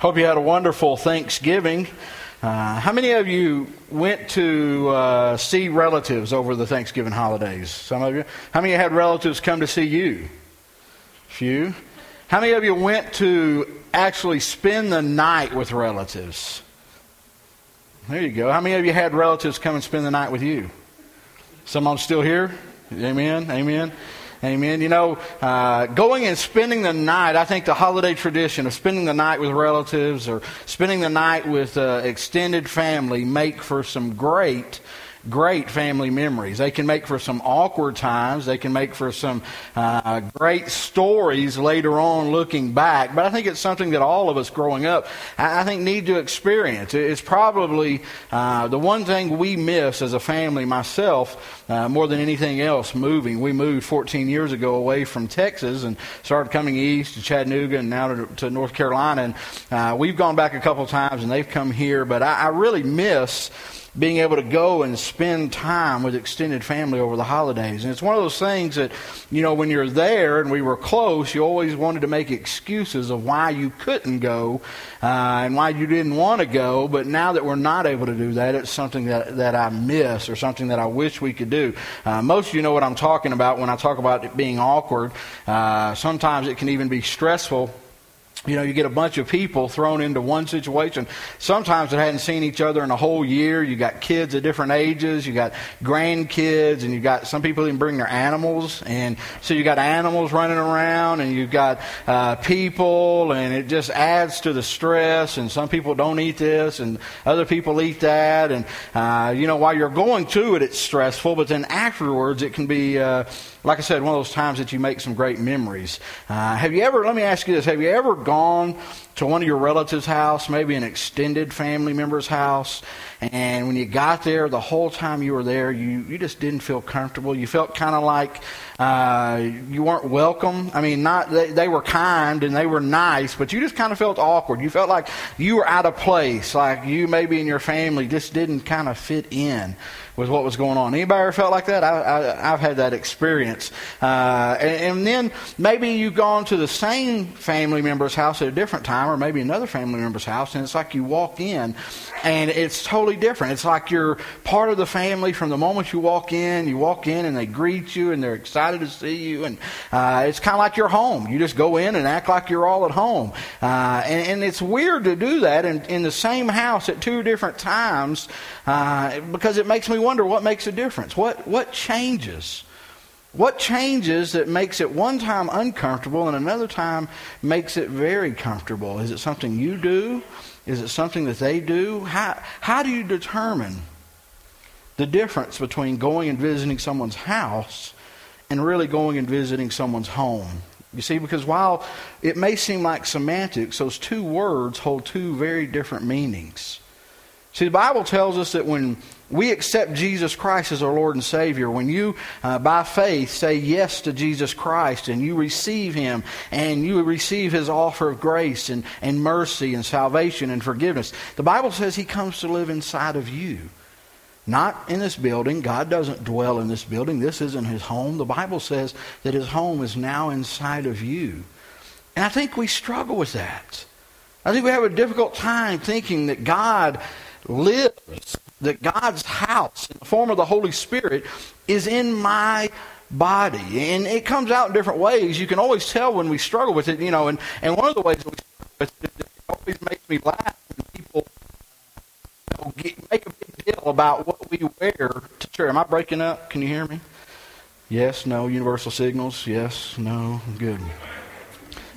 Hope you had a wonderful Thanksgiving. Uh, how many of you went to uh, see relatives over the Thanksgiving holidays? Some of you. How many had relatives come to see you? Few. How many of you went to actually spend the night with relatives? There you go. How many of you had relatives come and spend the night with you? Someone still here? Amen. Amen. Amen. You know, uh, going and spending the night, I think the holiday tradition of spending the night with relatives or spending the night with uh, extended family make for some great great family memories. They can make for some awkward times. They can make for some uh, great stories later on looking back. But I think it's something that all of us growing up, I think, need to experience. It's probably uh, the one thing we miss as a family, myself, uh, more than anything else, moving. We moved 14 years ago away from Texas and started coming east to Chattanooga and now to, to North Carolina. And uh, we've gone back a couple times and they've come here. But I, I really miss being able to go and spend time with extended family over the holidays. And it's one of those things that, you know, when you're there and we were close, you always wanted to make excuses of why you couldn't go uh, and why you didn't want to go. But now that we're not able to do that, it's something that, that I miss or something that I wish we could do. Uh, most of you know what I'm talking about when I talk about it being awkward. Uh, sometimes it can even be stressful you know, you get a bunch of people thrown into one situation. Sometimes they hadn't seen each other in a whole year. You got kids at different ages. You got grandkids, and you got some people even bring their animals, and so you got animals running around, and you've got uh, people, and it just adds to the stress. And some people don't eat this, and other people eat that, and uh, you know, while you're going to it, it's stressful, but then afterwards, it can be. Uh, like I said, one of those times that you make some great memories. Uh, have you ever, let me ask you this, have you ever gone to one of your relatives' house, maybe an extended family member's house, and when you got there, the whole time you were there, you, you just didn't feel comfortable. You felt kind of like uh, you weren't welcome. I mean, not they, they were kind and they were nice, but you just kind of felt awkward. You felt like you were out of place, like you maybe in your family just didn't kind of fit in with what was going on. Anybody ever felt like that? I, have had that experience. Uh, and, and, then maybe you've gone to the same family member's house at a different time, or maybe another family member's house, and it's like you walk in, and it's totally different. It's like you're part of the family from the moment you walk in. You walk in, and they greet you, and they're excited to see you, and uh, it's kind of like your home. You just go in and act like you're all at home. Uh, and, and, it's weird to do that in, in the same house at two different times uh, because it makes me wonder what makes a difference. What, what changes? What changes that makes it one time uncomfortable and another time makes it very comfortable? Is it something you do? Is it something that they do? How, how do you determine the difference between going and visiting someone's house and really going and visiting someone's home? You see, because while it may seem like semantics, those two words hold two very different meanings. See, the Bible tells us that when we accept Jesus Christ as our Lord and Savior, when you, uh, by faith, say yes to Jesus Christ and you receive Him and you receive His offer of grace and, and mercy and salvation and forgiveness, the Bible says He comes to live inside of you. Not in this building. God doesn't dwell in this building. This isn't His home. The Bible says that His home is now inside of you. And I think we struggle with that. I think we have a difficult time thinking that God lives, that God's house in the form of the Holy Spirit is in my body. And it comes out in different ways. You can always tell when we struggle with it, you know, and, and one of the ways that we struggle with it, it always makes me laugh when people you know, get, make a big deal about what we wear to church. Am I breaking up? Can you hear me? Yes, no, universal signals. Yes, no, good.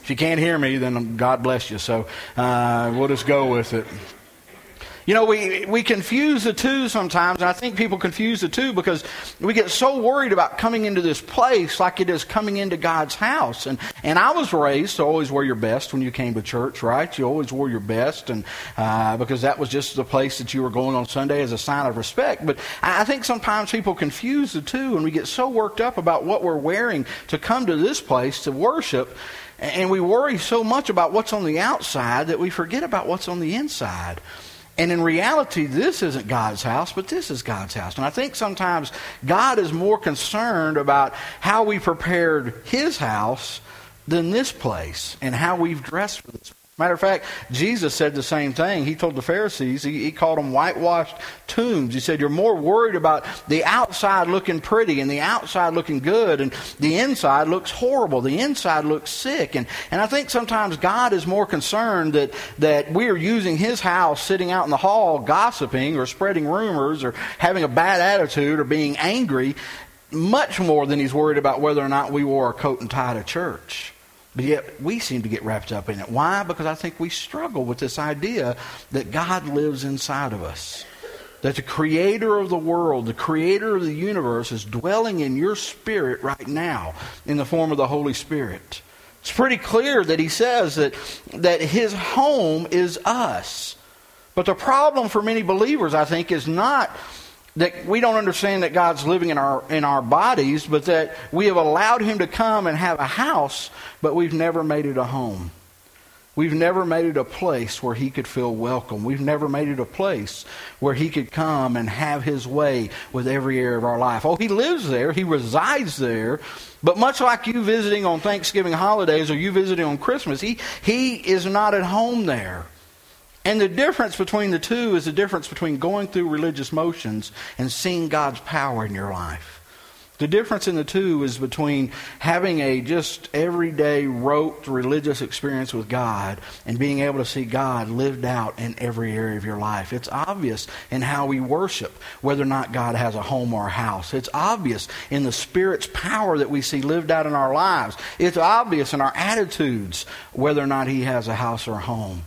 If you can't hear me, then God bless you. So uh, we'll just go with it. You know, we, we confuse the two sometimes, and I think people confuse the two because we get so worried about coming into this place like it is coming into God's house. And, and I was raised to always wear your best when you came to church, right? You always wore your best, and uh, because that was just the place that you were going on Sunday as a sign of respect. But I think sometimes people confuse the two, and we get so worked up about what we're wearing to come to this place to worship. And we worry so much about what's on the outside that we forget about what's on the inside. And in reality, this isn't God's house, but this is God's house. And I think sometimes God is more concerned about how we prepared His house than this place and how we've dressed for this place. Matter of fact, Jesus said the same thing. He told the Pharisees, he, he, called them whitewashed tombs. He said, You're more worried about the outside looking pretty and the outside looking good, and the inside looks horrible. The inside looks sick. And, and I think sometimes God is more concerned that, that we are using His house sitting out in the hall gossiping or spreading rumors or having a bad attitude or being angry much more than He's worried about whether or not we wore a coat and tie to church. But yet we seem to get wrapped up in it. Why? Because I think we struggle with this idea that God lives inside of us. That the creator of the world, the creator of the universe, is dwelling in your spirit right now in the form of the Holy Spirit. It's pretty clear that he says that, that his home is us. But the problem for many believers, I think, is not that we don't understand that God's living in our in our bodies, but that we have allowed him to come and have a house, but we've never made it a home. We've never made it a place where he could feel welcome. We've never made it a place where he could come and have his way with every area of our life. Oh, he lives there, he resides there, but much like you visiting on Thanksgiving holidays or you visiting on Christmas, he, he is not at home there. And the difference between the two is the difference between going through religious motions and seeing God's power in your life. The difference in the two is between having a just everyday rote religious experience with God and being able to see God lived out in every area of your life. It's obvious in how we worship whether or not God has a home or a house. It's obvious in the Spirit's power that we see lived out in our lives. It's obvious in our attitudes whether or not He has a house or a home.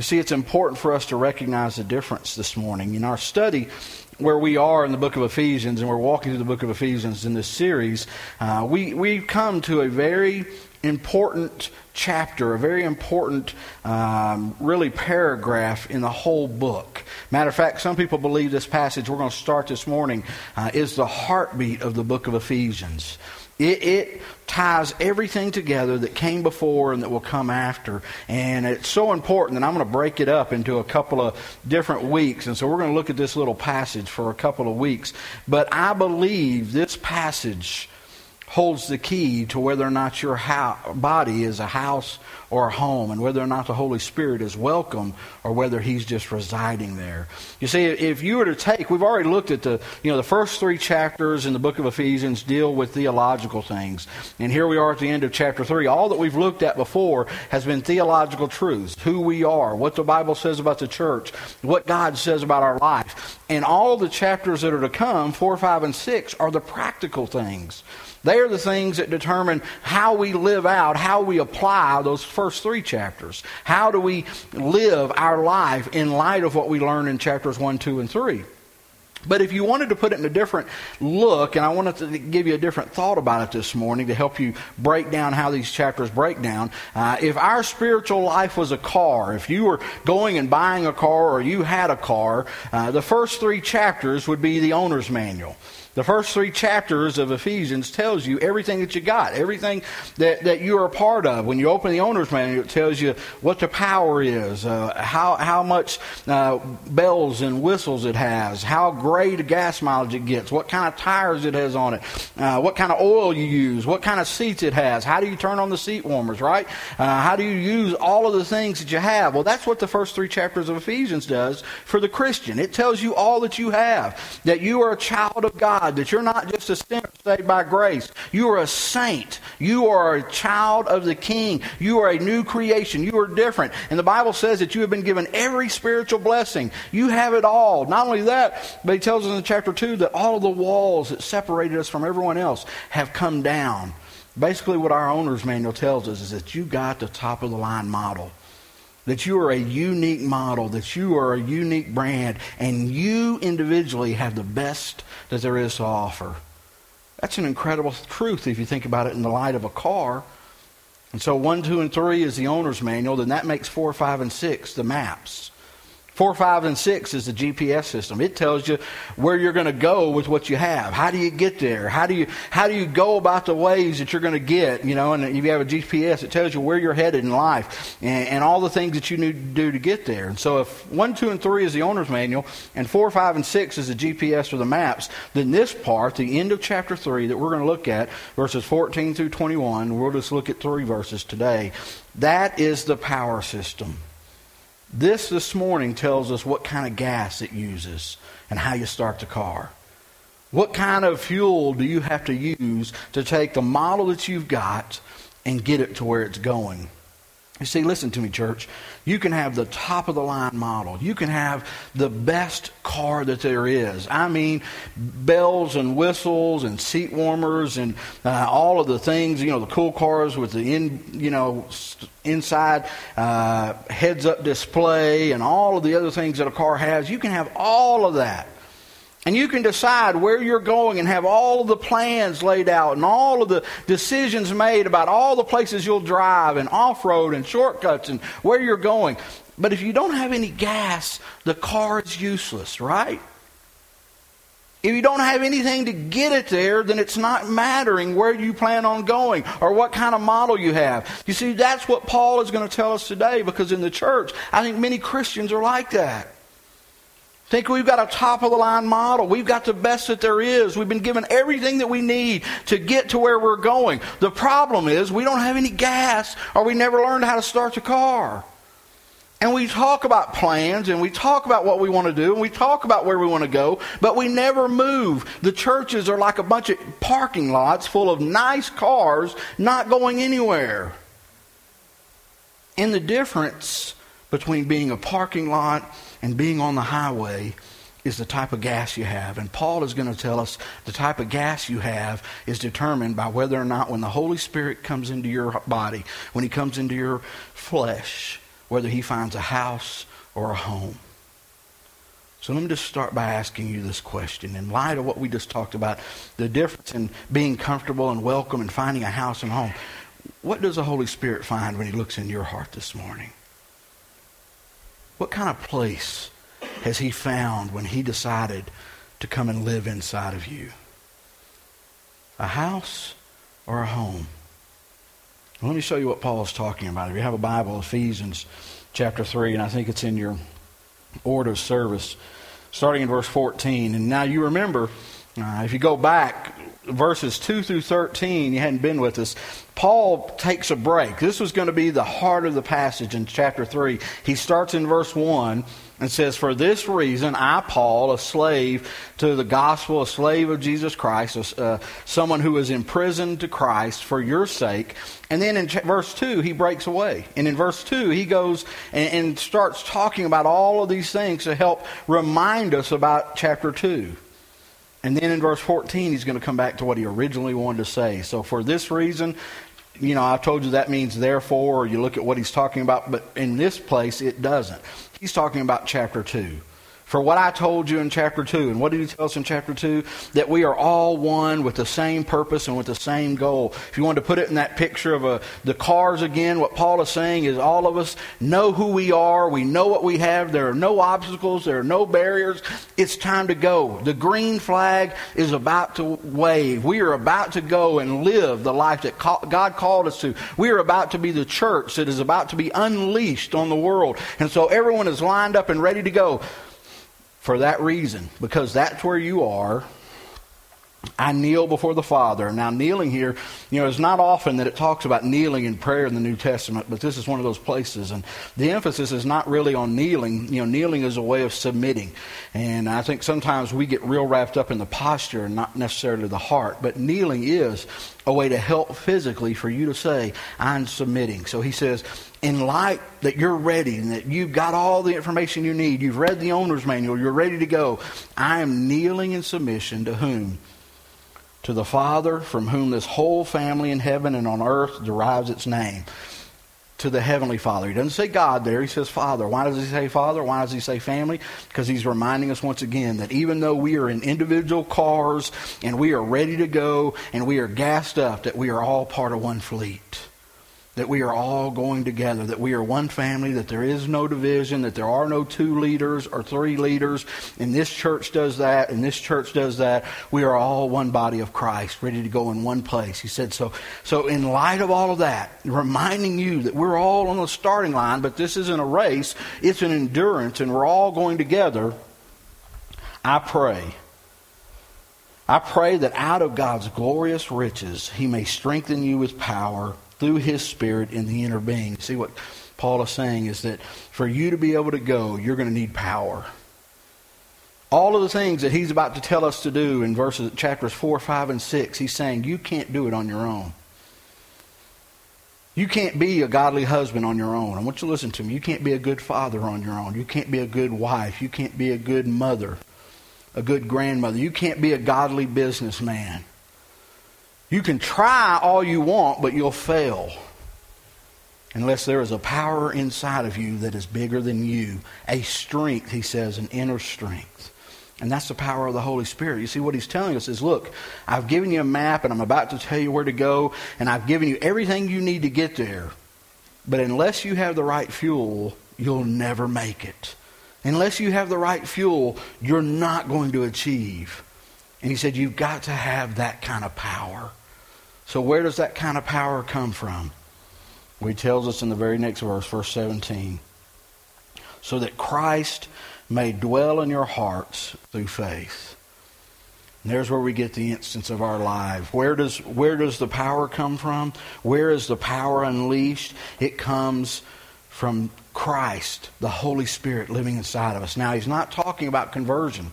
You see, it's important for us to recognize the difference this morning. In our study, where we are in the book of Ephesians, and we're walking through the book of Ephesians in this series, uh, we, we come to a very important chapter, a very important, um, really, paragraph in the whole book. Matter of fact, some people believe this passage we're going to start this morning uh, is the heartbeat of the book of Ephesians. It, it, ties everything together that came before and that will come after. And it's so important that I'm going to break it up into a couple of different weeks. And so we're going to look at this little passage for a couple of weeks. But I believe this passage holds the key to whether or not your body is a house or a home and whether or not the Holy Spirit is welcome or whether he's just residing there. You see, if you were to take, we've already looked at the, you know, the first three chapters in the book of Ephesians deal with theological things. And here we are at the end of chapter three. All that we've looked at before has been theological truths, who we are, what the Bible says about the church, what God says about our life. And all the chapters that are to come, four, five, and six, are the practical things. They are the things that determine how we live out, how we apply those first three chapters. How do we live our life in light of what we learn in chapters 1, 2, and 3? But if you wanted to put it in a different look, and I wanted to give you a different thought about it this morning to help you break down how these chapters break down, uh, if our spiritual life was a car, if you were going and buying a car or you had a car, uh, the first three chapters would be the owner's manual. The first three chapters of Ephesians tells you everything that you got, everything that, that you are a part of. When you open the owner's manual, it tells you what the power is, uh, how, how much uh, bells and whistles it has, how great a gas mileage it gets, what kind of tires it has on it, uh, what kind of oil you use, what kind of seats it has, how do you turn on the seat warmers, right? Uh, how do you use all of the things that you have? Well, that's what the first three chapters of Ephesians does for the Christian. It tells you all that you have, that you are a child of God God, that you're not just a sinner saved by grace. You are a saint. You are a child of the King. You are a new creation. You are different. And the Bible says that you have been given every spiritual blessing. You have it all. Not only that, but he tells us in chapter 2 that all of the walls that separated us from everyone else have come down. Basically, what our owner's manual tells us is that you got the top of the line model that you are a unique model, that you are a unique brand, and you individually have the best that there is to offer. That's an incredible truth if you think about it in the light of a car. And so 1, 2, and 3 is the owner's manual. Then that makes 4, 5, and 6 the maps. Four, five, and six is the GPS system. It tells you where you're going to go with what you have. How do you get there? How do you how do you go about the ways that you're going to get? You know, and if you have a GPS, it tells you where you're headed in life and, and all the things that you need to do to get there. And so, if one, two, and three is the owner's manual, and four, five, and six is the GPS or the maps, then this part, the end of chapter three, that we're going to look at, verses 14 through 21, we'll just look at three verses today. That is the power system. This this morning tells us what kind of gas it uses and how you start the car. What kind of fuel do you have to use to take the model that you've got and get it to where it's going? You see, listen to me, church. You can have the top of the line model. You can have the best car that there is. I mean, bells and whistles and seat warmers and uh, all of the things, you know, the cool cars with the in, you know, inside uh, heads up display and all of the other things that a car has. You can have all of that. And you can decide where you're going and have all of the plans laid out and all of the decisions made about all the places you'll drive and off road and shortcuts and where you're going. But if you don't have any gas, the car is useless, right? If you don't have anything to get it there, then it's not mattering where you plan on going or what kind of model you have. You see, that's what Paul is going to tell us today because in the church, I think many Christians are like that. Think we've got a top of the line model. We've got the best that there is. We've been given everything that we need to get to where we're going. The problem is we don't have any gas or we never learned how to start the car. And we talk about plans and we talk about what we want to do and we talk about where we want to go, but we never move. The churches are like a bunch of parking lots full of nice cars not going anywhere. And the difference between being a parking lot and being on the highway is the type of gas you have. And Paul is going to tell us the type of gas you have is determined by whether or not when the Holy Spirit comes into your body, when he comes into your flesh, whether he finds a house or a home. So let me just start by asking you this question. In light of what we just talked about, the difference in being comfortable and welcome and finding a house and home, what does the Holy Spirit find when he looks in your heart this morning? What kind of place has he found when he decided to come and live inside of you? A house or a home? Let me show you what Paul is talking about. If you have a Bible, Ephesians chapter 3, and I think it's in your order of service, starting in verse 14. And now you remember, uh, if you go back verses 2 through 13, you hadn't been with us, Paul takes a break. This was going to be the heart of the passage in chapter 3. He starts in verse 1 and says, For this reason, I, Paul, a slave to the gospel, a slave of Jesus Christ, uh, someone who is imprisoned to Christ for your sake. And then in ch- verse 2, he breaks away. And in verse 2, he goes and, and starts talking about all of these things to help remind us about chapter 2. And then in verse 14, he's going to come back to what he originally wanted to say. So for this reason, you know, I've told you that means therefore, or you look at what he's talking about, but in this place, it doesn't. He's talking about chapter 2 for what I told you in chapter 2. And what did he tell us in chapter 2? That we are all one with the same purpose and with the same goal. If you wanted to put it in that picture of a, uh, the cars again, what Paul is saying is all of us know who we are. We know what we have. There are no obstacles. There are no barriers. It's time to go. The green flag is about to wave. We are about to go and live the life that God called us to. We are about to be the church that is about to be unleashed on the world. And so everyone is lined up and ready to go for that reason, because that's where you are. I kneel before the Father. Now, kneeling here, you know, it's not often that it talks about kneeling in prayer in the New Testament, but this is one of those places. And the emphasis is not really on kneeling. You know, kneeling is a way of submitting. And I think sometimes we get real wrapped up in the posture and not necessarily the heart. But kneeling is a way to help physically for you to say, I'm submitting. So he says, in light that you're ready and that you've got all the information you need, you've read the owner's manual, you're ready to go, I am kneeling in submission to whom? To the Father, from whom this whole family in heaven and on earth derives its name. To the Heavenly Father. He doesn't say God there, he says Father. Why does he say Father? Why does he say family? Because he's reminding us once again that even though we are in individual cars and we are ready to go and we are gassed up, that we are all part of one fleet that we are all going together, that we are one family, that there is no division, that there are no two leaders or three leaders, and this church does that, and this church does that. We are all one body of Christ, ready to go in one place. He said so. So, in light of all of that, reminding you that we're all on the starting line, but this isn't a race, it's an endurance, and we're all going together. I pray. I pray that out of God's glorious riches, He may strengthen you with power through His Spirit in the inner being. See what Paul is saying is that for you to be able to go, you're going to need power. All of the things that he's about to tell us to do in verses chapters 4, 5, and 6, he's saying you can't do it on your own. You can't be a godly husband on your own. I want you to listen to me. You can't be a good father on your own. You can't be a good wife. You can't be a good mother, a good grandmother. You can't be a godly businessman. You can try all you want, but you'll fail unless there is a power inside of you that is bigger than you. A strength, he says, an inner strength. And that's the power of the Holy Spirit. You see, what he's telling us is look, I've given you a map and I'm about to tell you where to go, and I've given you everything you need to get there. But unless you have the right fuel, you'll never make it. Unless you have the right fuel, you're not going to achieve. And he said, You've got to have that kind of power. So, where does that kind of power come from? Well, he tells us in the very next verse, verse 17. So that Christ may dwell in your hearts through faith. And there's where we get the instance of our life. Where does, where does the power come from? Where is the power unleashed? It comes from Christ, the Holy Spirit living inside of us. Now, he's not talking about conversion.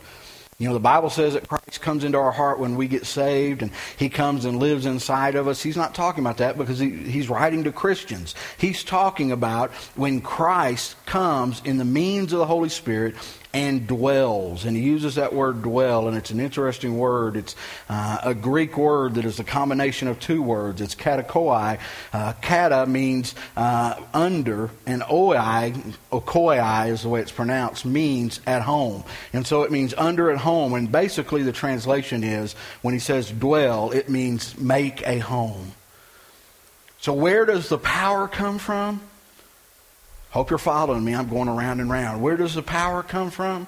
You know, the Bible says that Christ comes into our heart when we get saved and he comes and lives inside of us. He's not talking about that because he, he's writing to Christians. He's talking about when Christ comes in the means of the Holy Spirit and dwells. And he uses that word dwell, and it's an interesting word. It's uh, a Greek word that is a combination of two words. It's katakoi. Uh, kata means uh, under, and oi, okoi is the way it's pronounced, means at home. And so it means under at home. And basically the translation is when he says dwell, it means make a home. So where does the power come from? Hope you're following me. I'm going around and around. Where does the power come from?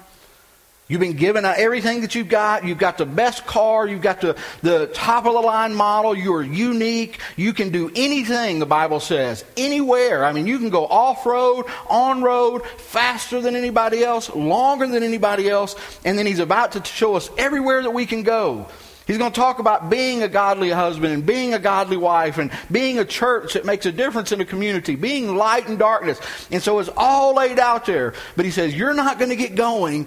You've been given everything that you've got. You've got the best car. You've got the, the top of the line model. You're unique. You can do anything, the Bible says, anywhere. I mean, you can go off road, on road, faster than anybody else, longer than anybody else. And then He's about to show us everywhere that we can go. He's going to talk about being a godly husband and being a godly wife and being a church that makes a difference in a community, being light in darkness. And so it's all laid out there. But he says, You're not going to get going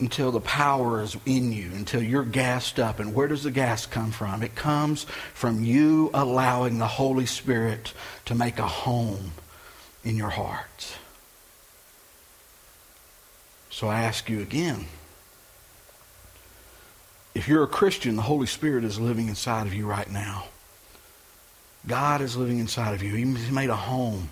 until the power is in you, until you're gassed up. And where does the gas come from? It comes from you allowing the Holy Spirit to make a home in your heart. So I ask you again if you're a Christian, the Holy Spirit is living inside of you right now. God is living inside of you. He's made a home.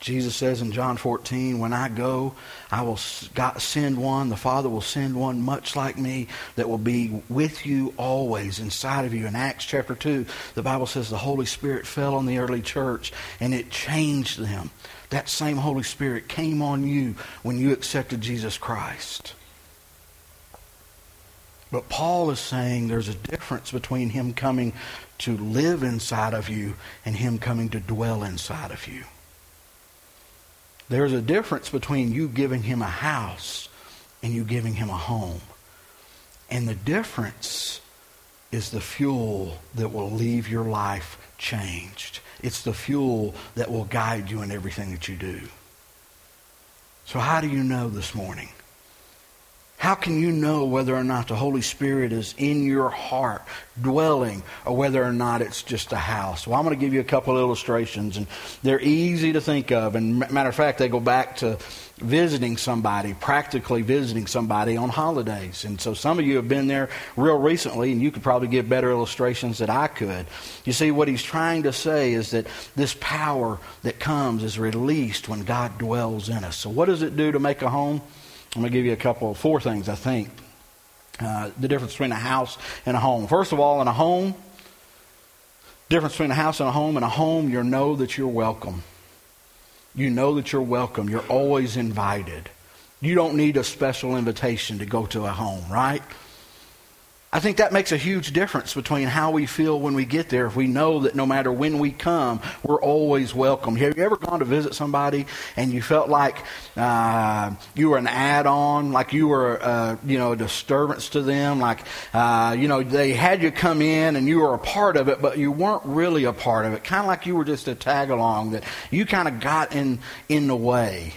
Jesus says in John 14, When I go, I will send one. The Father will send one much like me that will be with you always, inside of you. In Acts chapter 2, the Bible says the Holy Spirit fell on the early church and it changed them. That same Holy Spirit came on you when you accepted Jesus Christ. But Paul is saying there's a difference between him coming to live inside of you and him coming to dwell inside of you. There's a difference between you giving him a house and you giving him a home. And the difference is the fuel that will leave your life changed. It's the fuel that will guide you in everything that you do. So, how do you know this morning? How can you know whether or not the Holy Spirit is in your heart, dwelling, or whether or not it's just a house? Well, I'm going to give you a couple illustrations, and they're easy to think of. And matter of fact, they go back to visiting somebody, practically visiting somebody on holidays. And so some of you have been there real recently, and you could probably give better illustrations than I could. You see, what he's trying to say is that this power that comes is released when God dwells in us. So, what does it do to make a home? I'm going to give you a couple, four things I think. Uh, the difference between a house and a home. First of all, in a home, Difference between a house and a home. In a home, you know that you're welcome. You know that you're welcome. You're always invited. You don't need a special invitation to go to a home, right? I think that makes a huge difference between how we feel when we get there. If we know that no matter when we come, we're always welcome. Have you ever gone to visit somebody and you felt like uh, you were an add-on, like you were, uh, you know, a disturbance to them, like uh, you know they had you come in and you were a part of it, but you weren't really a part of it. Kind of like you were just a tag along that you kind of got in in the way.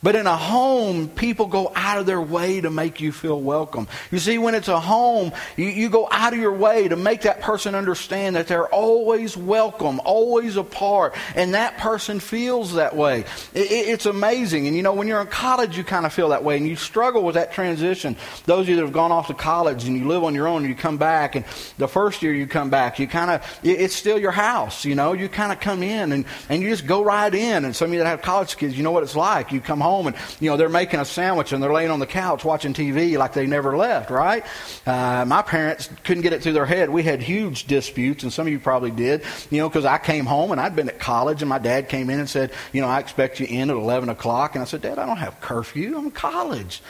But in a home, people go out of their way to make you feel welcome. You see, when it's a home, you, you, go out of your way to make that person understand that they're always welcome, always a part, and that person feels that way. It, it, it's amazing. And you know, when you're in college, you kind of feel that way, and you struggle with that transition. Those of you that have gone off to college and you live on your own, and you come back, and the first year you come back, you kind of, it, it's still your house, you know, you kind of come in and, and you just go right in. And some of you that have college kids, you know what it's like. You come home home and, you know, they're making a sandwich and they're laying on the couch watching TV like they never left, right? Uh, my parents couldn't get it through their head. We had huge disputes, and some of you probably did, you know, because I came home and I'd been at college and my dad came in and said, you know, I expect you in at 11 o'clock. And I said, Dad, I don't have curfew. I'm in college,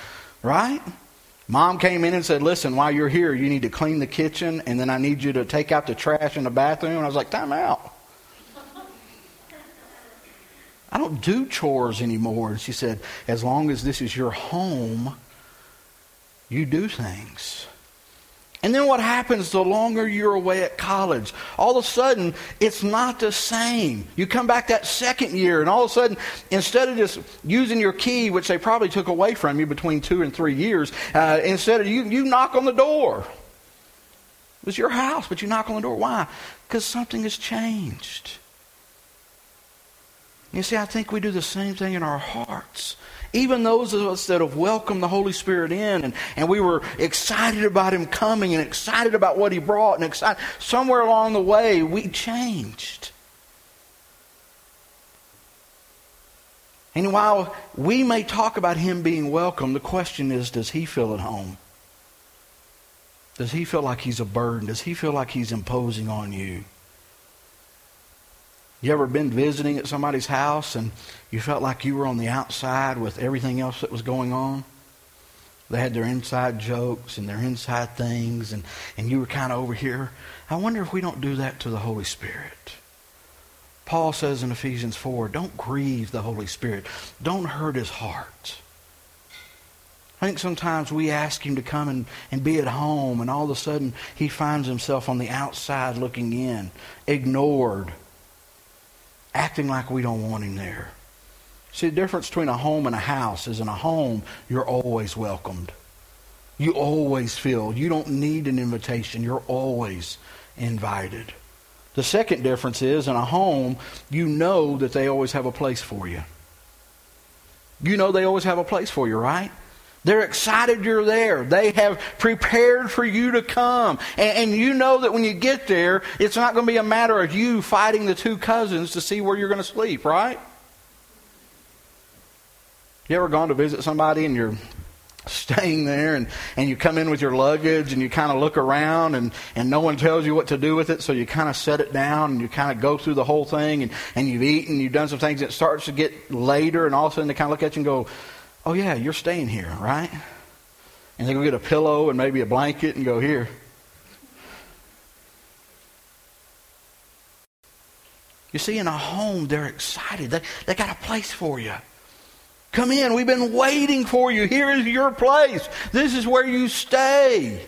right? Mom came in and said, Listen, while you're here, you need to clean the kitchen, and then I need you to take out the trash in the bathroom. And I was like, Time out. I don't do chores anymore. And she said, As long as this is your home, you do things. And then what happens the longer you're away at college? All of a sudden, it's not the same. You come back that second year, and all of a sudden, instead of just using your key, which they probably took away from you between two and three years, uh, instead of you, you knock on the door. It's your house, but you knock on the door. Why? Because something has changed. You see, I think we do the same thing in our hearts. Even those of us that have welcomed the Holy Spirit in and, and we were excited about Him coming and excited about what He brought and excited, somewhere along the way we changed. And while we may talk about Him being welcome, the question is does He feel at home? Does He feel like He's a burden? Does He feel like He's imposing on you? You ever been visiting at somebody's house and you felt like you were on the outside with everything else that was going on? They had their inside jokes and their inside things, and, and you were kind of over here. I wonder if we don't do that to the Holy Spirit. Paul says in Ephesians 4 don't grieve the Holy Spirit, don't hurt his heart. I think sometimes we ask him to come and, and be at home, and all of a sudden he finds himself on the outside looking in, ignored acting like we don't want him there. See, the difference between a home and a house is in a home, you're always welcomed. You always feel. You don't need an invitation. You're always invited. The second difference is in a home, you know that they always have a place for you. You know they always have a place for you, right? They're excited you're there. They have prepared for you to come. And, and, you know that when you get there, it's not going to be a matter of you fighting the two cousins to see where you're going to sleep, right? You ever gone to visit somebody and you're staying there and, and you come in with your luggage and you kind of look around and, and no one tells you what to do with it, so you kind of set it down and you kind of go through the whole thing and, and you've eaten, you've done some things, and it starts to get later and all of a sudden they kind of look at you and go, oh, yeah, you're staying here, right? And they go get a pillow and maybe a blanket and go, here. You see, in a home, they're excited. They, they got a place for you. Come in. We've been waiting for you. Here is your place. This is where you stay.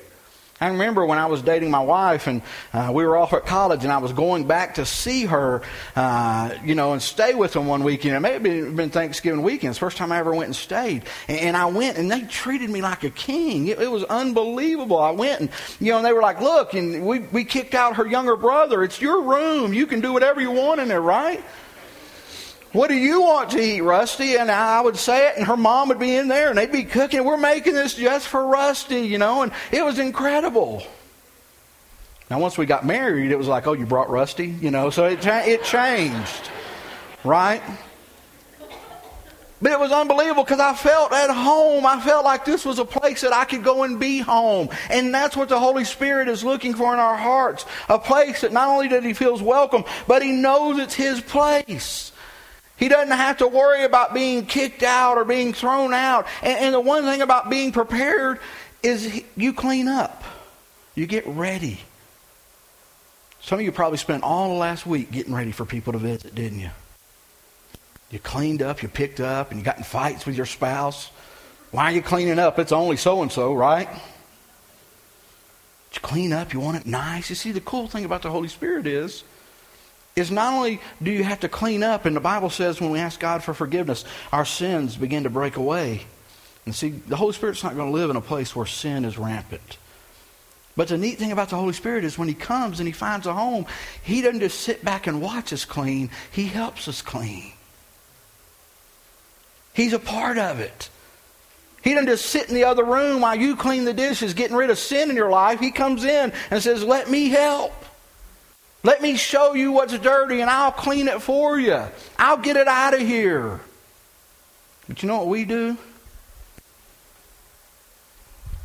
I remember when I was dating my wife and uh, we were off at college and I was going back to see her, uh, you know, and stay with them one weekend. It may have been, Thanksgiving weekend. It's the first time I ever went and stayed. And, and I went and they treated me like a king. It, it, was unbelievable. I went and, you know, and they were like, look, and we, we kicked out her younger brother. It's your room. You can do whatever you want in there, right? What do you want to eat, Rusty? And I would say it, and her mom would be in there, and they'd be cooking. We're making this just for Rusty, you know, and it was incredible. Now, once we got married, it was like, oh, you brought Rusty, you know, so it, it changed, right? But it was unbelievable because I felt at home. I felt like this was a place that I could go and be home. And that's what the Holy Spirit is looking for in our hearts. A place that not only that He feels welcome, but He knows it's His place. He doesn't have to worry about being kicked out or being thrown out. And, and the one thing about being prepared is you clean up. You get ready. Some of you probably spent all the last week getting ready for people to visit, didn't you? You cleaned up, you picked up, and you got in fights with your spouse. Why are you cleaning up? It's only so and so, right? You clean up, you want it nice. You see, the cool thing about the Holy Spirit is, is not only do you have to clean up, and the Bible says when we ask God for forgiveness, our sins begin to break away. And see, the Holy Spirit's not going to live in a place where sin is rampant. But the neat thing about the Holy Spirit is when He comes and He finds a home, He doesn't just sit back and watch us clean, He helps us clean. He's a part of it. He doesn't just sit in the other room while you clean the dishes, getting rid of sin in your life. He comes in and says, Let me help. Let me show you what's dirty and I'll clean it for you. I'll get it out of here. But you know what we do?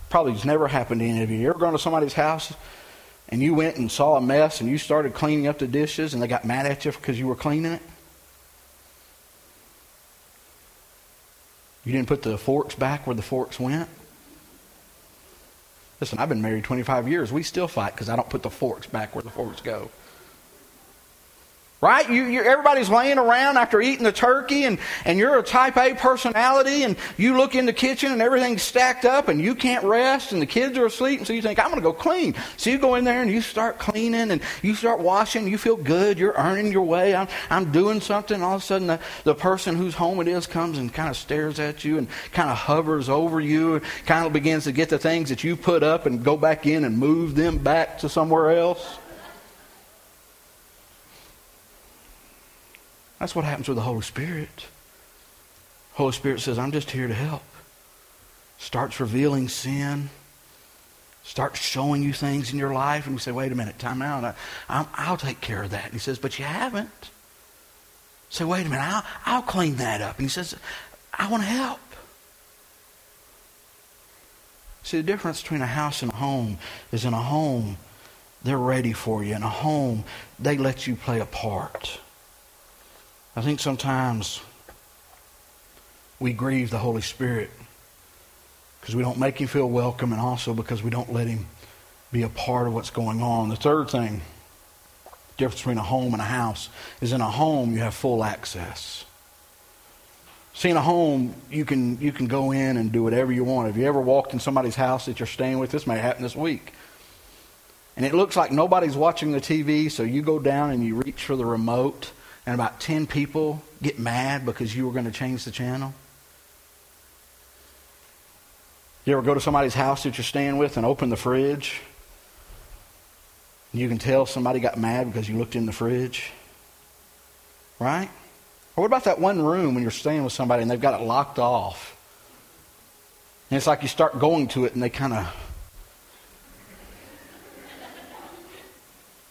Probably has never happened to any of you. You ever gone to somebody's house and you went and saw a mess and you started cleaning up the dishes and they got mad at you because you were cleaning it? You didn't put the forks back where the forks went? Listen, I've been married 25 years. We still fight because I don't put the forks back where the forks go. Right? You, you, everybody's laying around after eating the turkey, and, and you're a type A personality, and you look in the kitchen and everything's stacked up, and you can't rest, and the kids are asleep, and so you think, I'm going to go clean. So you go in there and you start cleaning, and you start washing, you feel good, you're earning your way, I'm, I'm doing something, all of a sudden the, the person whose home it is comes and kind of stares at you and kind of hovers over you, and kind of begins to get the things that you put up and go back in and move them back to somewhere else. That's what happens with the Holy Spirit. Holy Spirit says, I'm just here to help. Starts revealing sin. Starts showing you things in your life. And you say, wait a minute, time out. I, will take care of that. And he says, but you haven't. Say, wait a minute, I'll, I'll clean that up. And he says, I want to help. See, the difference between a house and a home is in a home, they're ready for you. In a home, they let you play a part. I think sometimes we grieve the Holy Spirit because we don't make him feel welcome and also because we don't let him be a part of what's going on. The third thing, difference between a home and a house, is in a home you have full access. See, in a home, you can, you can go in and do whatever you want. Have you ever walked in somebody's house that you're staying with? This may happen this week. And it looks like nobody's watching the TV, so you go down and you reach for the remote and about 10 people get mad because you were going to change the channel? You ever go to somebody's house that you're staying with and open the fridge? And you can tell somebody got mad because you looked in the fridge? Right? Or what about that one room when you're staying with somebody and they've got it locked off? And it's like you start going to it and they kind of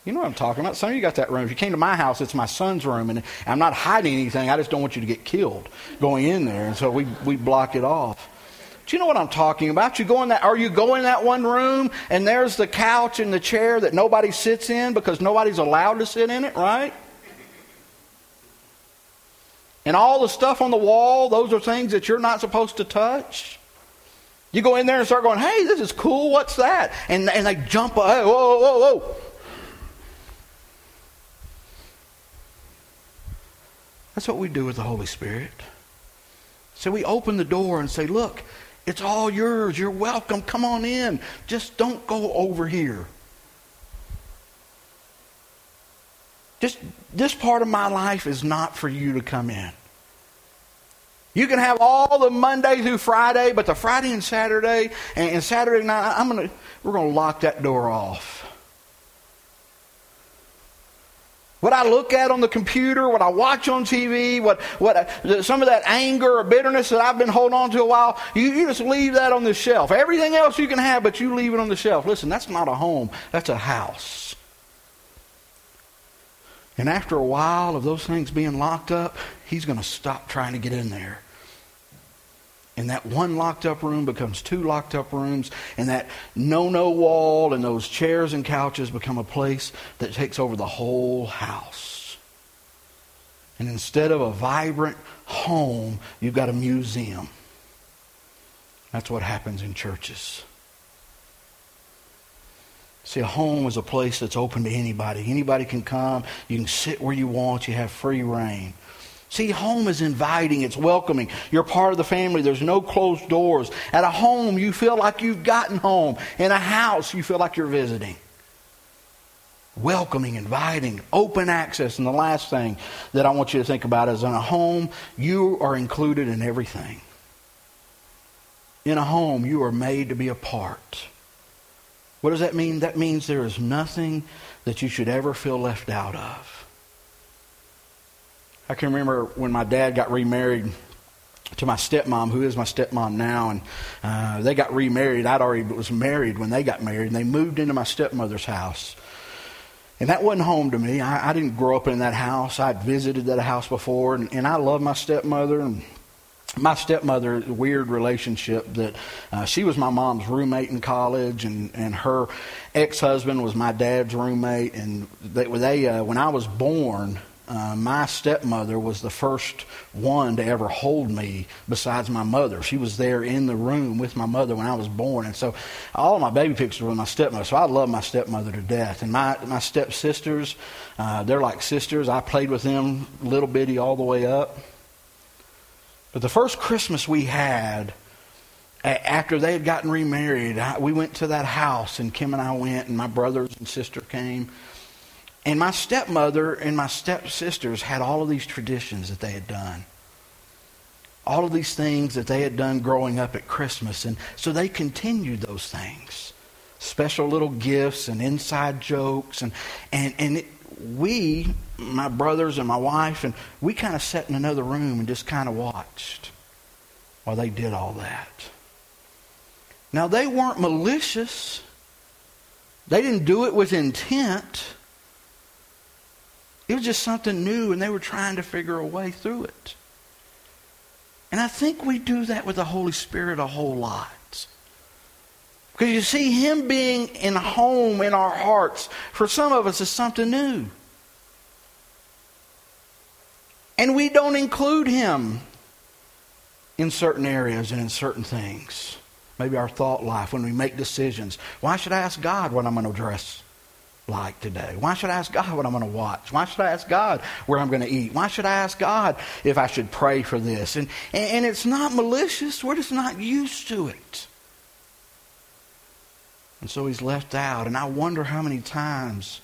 You know what I'm talking about. Some of you got that room. If you came to my house, it's my son's room, and I'm not hiding anything. I just don't want you to get killed going in there, and so we we block it off. Do you know what I'm talking about? You go in that, are you go in that one room and there's the couch and the chair that nobody sits in because nobody's allowed to sit in it, right? And all the stuff on the wall, those are things that you're not supposed to touch. You go in there and start going, hey, this is cool, what's that? And, and they jump, hey, whoa, whoa, whoa, That's what we do with the Holy Spirit. So we open the door and say, Look, it's all yours. You're welcome. Come on in. Just don't go over here. Just this part of my life is not for you to come in. You can have all the Monday through Friday, but the Friday and Saturday and, Saturday night, I'm gonna we're gonna lock that door off. What I look at on the computer, what I watch on TV, what, what uh, some of that anger or bitterness that I've been holding on to a while, you, you just leave that on the shelf. Everything else you can have, but you leave it on the shelf. Listen, that's not a home, that's a house. And after a while of those things being locked up, he's going to stop trying to get in there. And that one locked up room becomes two locked up rooms, and that no no wall and those chairs and couches become a place that takes over the whole house. And instead of a vibrant home, you've got a museum. That's what happens in churches. See, a home is a place that's open to anybody. Anybody can come. You can sit where you want. You have free reign. See, home is inviting, it's welcoming. You're part of the family. There's no closed doors. At a home, you feel like you've gotten home. In a house, you feel like you're visiting. Welcoming, inviting, open access. And the last thing that I want you to think about is in a home, you are included in everything. In a home, you are made to be a part. What does that mean? That means there is nothing that you should ever feel left out of. I can remember when my dad got remarried to my stepmom, who is my stepmom now, and uh, they got remarried. I'd already was married when they got married, and they moved into my stepmother's house. And that wasn't home to me. I, I didn't grow up in that house. I'd visited that house before, and, and I love my stepmother. And my stepmother, weird relationship that uh, she was my mom's roommate in college, and, and her ex husband was my dad's roommate. And they, they uh, when I was born, uh, my stepmother was the first one to ever hold me besides my mother. She was there in the room with my mother when I was born. And so all my baby pictures were with my stepmother. So I love my stepmother to death. And my, my stepsisters, uh, they're like sisters. I played with them little bitty all the way up. But the first Christmas we had, after they had gotten remarried, we went to that house, and Kim and I went, and my brothers and sister came. And my stepmother and my stepsisters had all of these traditions that they had done. All of these things that they had done growing up at Christmas. And so they continued those things. Special little gifts and inside jokes. And, and, and it, we, my brothers and my wife, and we kind of sat in another room and just kind of watched while they did all that. Now, they weren't malicious. They didn't do it with intent. It was just something new, and they were trying to figure a way through it. And I think we do that with the Holy Spirit a whole lot. Because you see, Him being in home in our hearts, for some of us, is something new. And we don't include Him in certain areas and in certain things. Maybe our thought life, when we make decisions. Why should I ask God what I'm going to dress like today? Why should I ask God what I'm going to watch? Why should I ask God where I'm going to eat? Why should I ask God if I should pray for this? And, and it's not malicious, we're just not used to it. And so he's left out. And I wonder how many times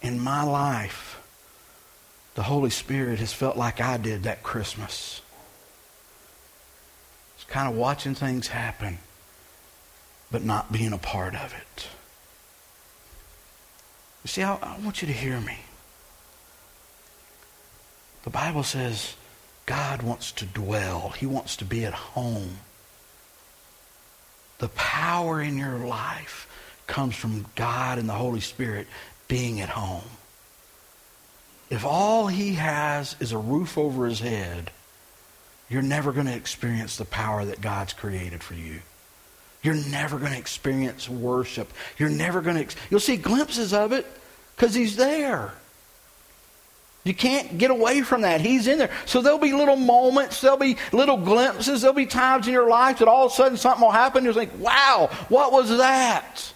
in my life the Holy Spirit has felt like I did that Christmas. It's kind of watching things happen, but not being a part of it. See, I, I want you to hear me. The Bible says God wants to dwell, He wants to be at home the power in your life comes from God and the Holy Spirit being at home. If all he has is a roof over his head, you're never going to experience the power that God's created for you. You're never going to experience worship. You're never going to. You'll see glimpses of it because he's there. You can't get away from that. He's in there. So there'll be little moments, there'll be little glimpses, there'll be times in your life that all of a sudden something will happen. You'll think, wow, what was that?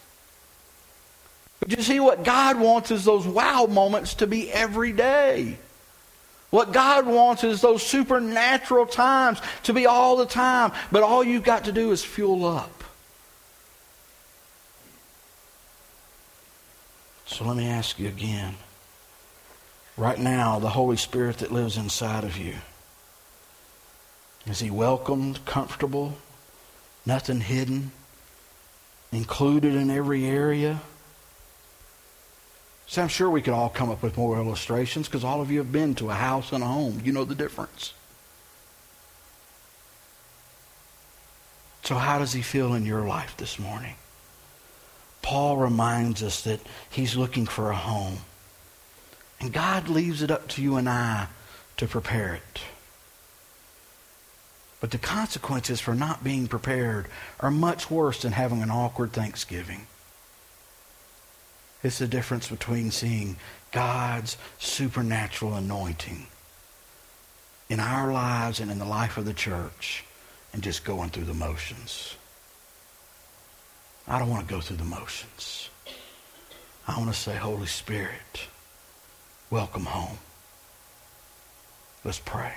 But you see, what God wants is those wow moments to be every day. What God wants is those supernatural times to be all the time. But all you've got to do is fuel up. So let me ask you again right now the Holy Spirit that lives inside of you? Is he welcomed, comfortable, nothing hidden, included in every area? See, I'm sure we could all come up with more illustrations because all of you have been to a house and a home. You know the difference. So, how does he feel in your life this morning? Paul reminds us that he's looking for a home. And God leaves it up to you and I to prepare it. But the consequences for not being prepared are much worse than having an awkward Thanksgiving. It's the difference between seeing God's supernatural anointing in our lives and in the life of the church and just going through the motions. I don't want to go through the motions. I want to say, Holy Spirit, welcome home. Let's pray.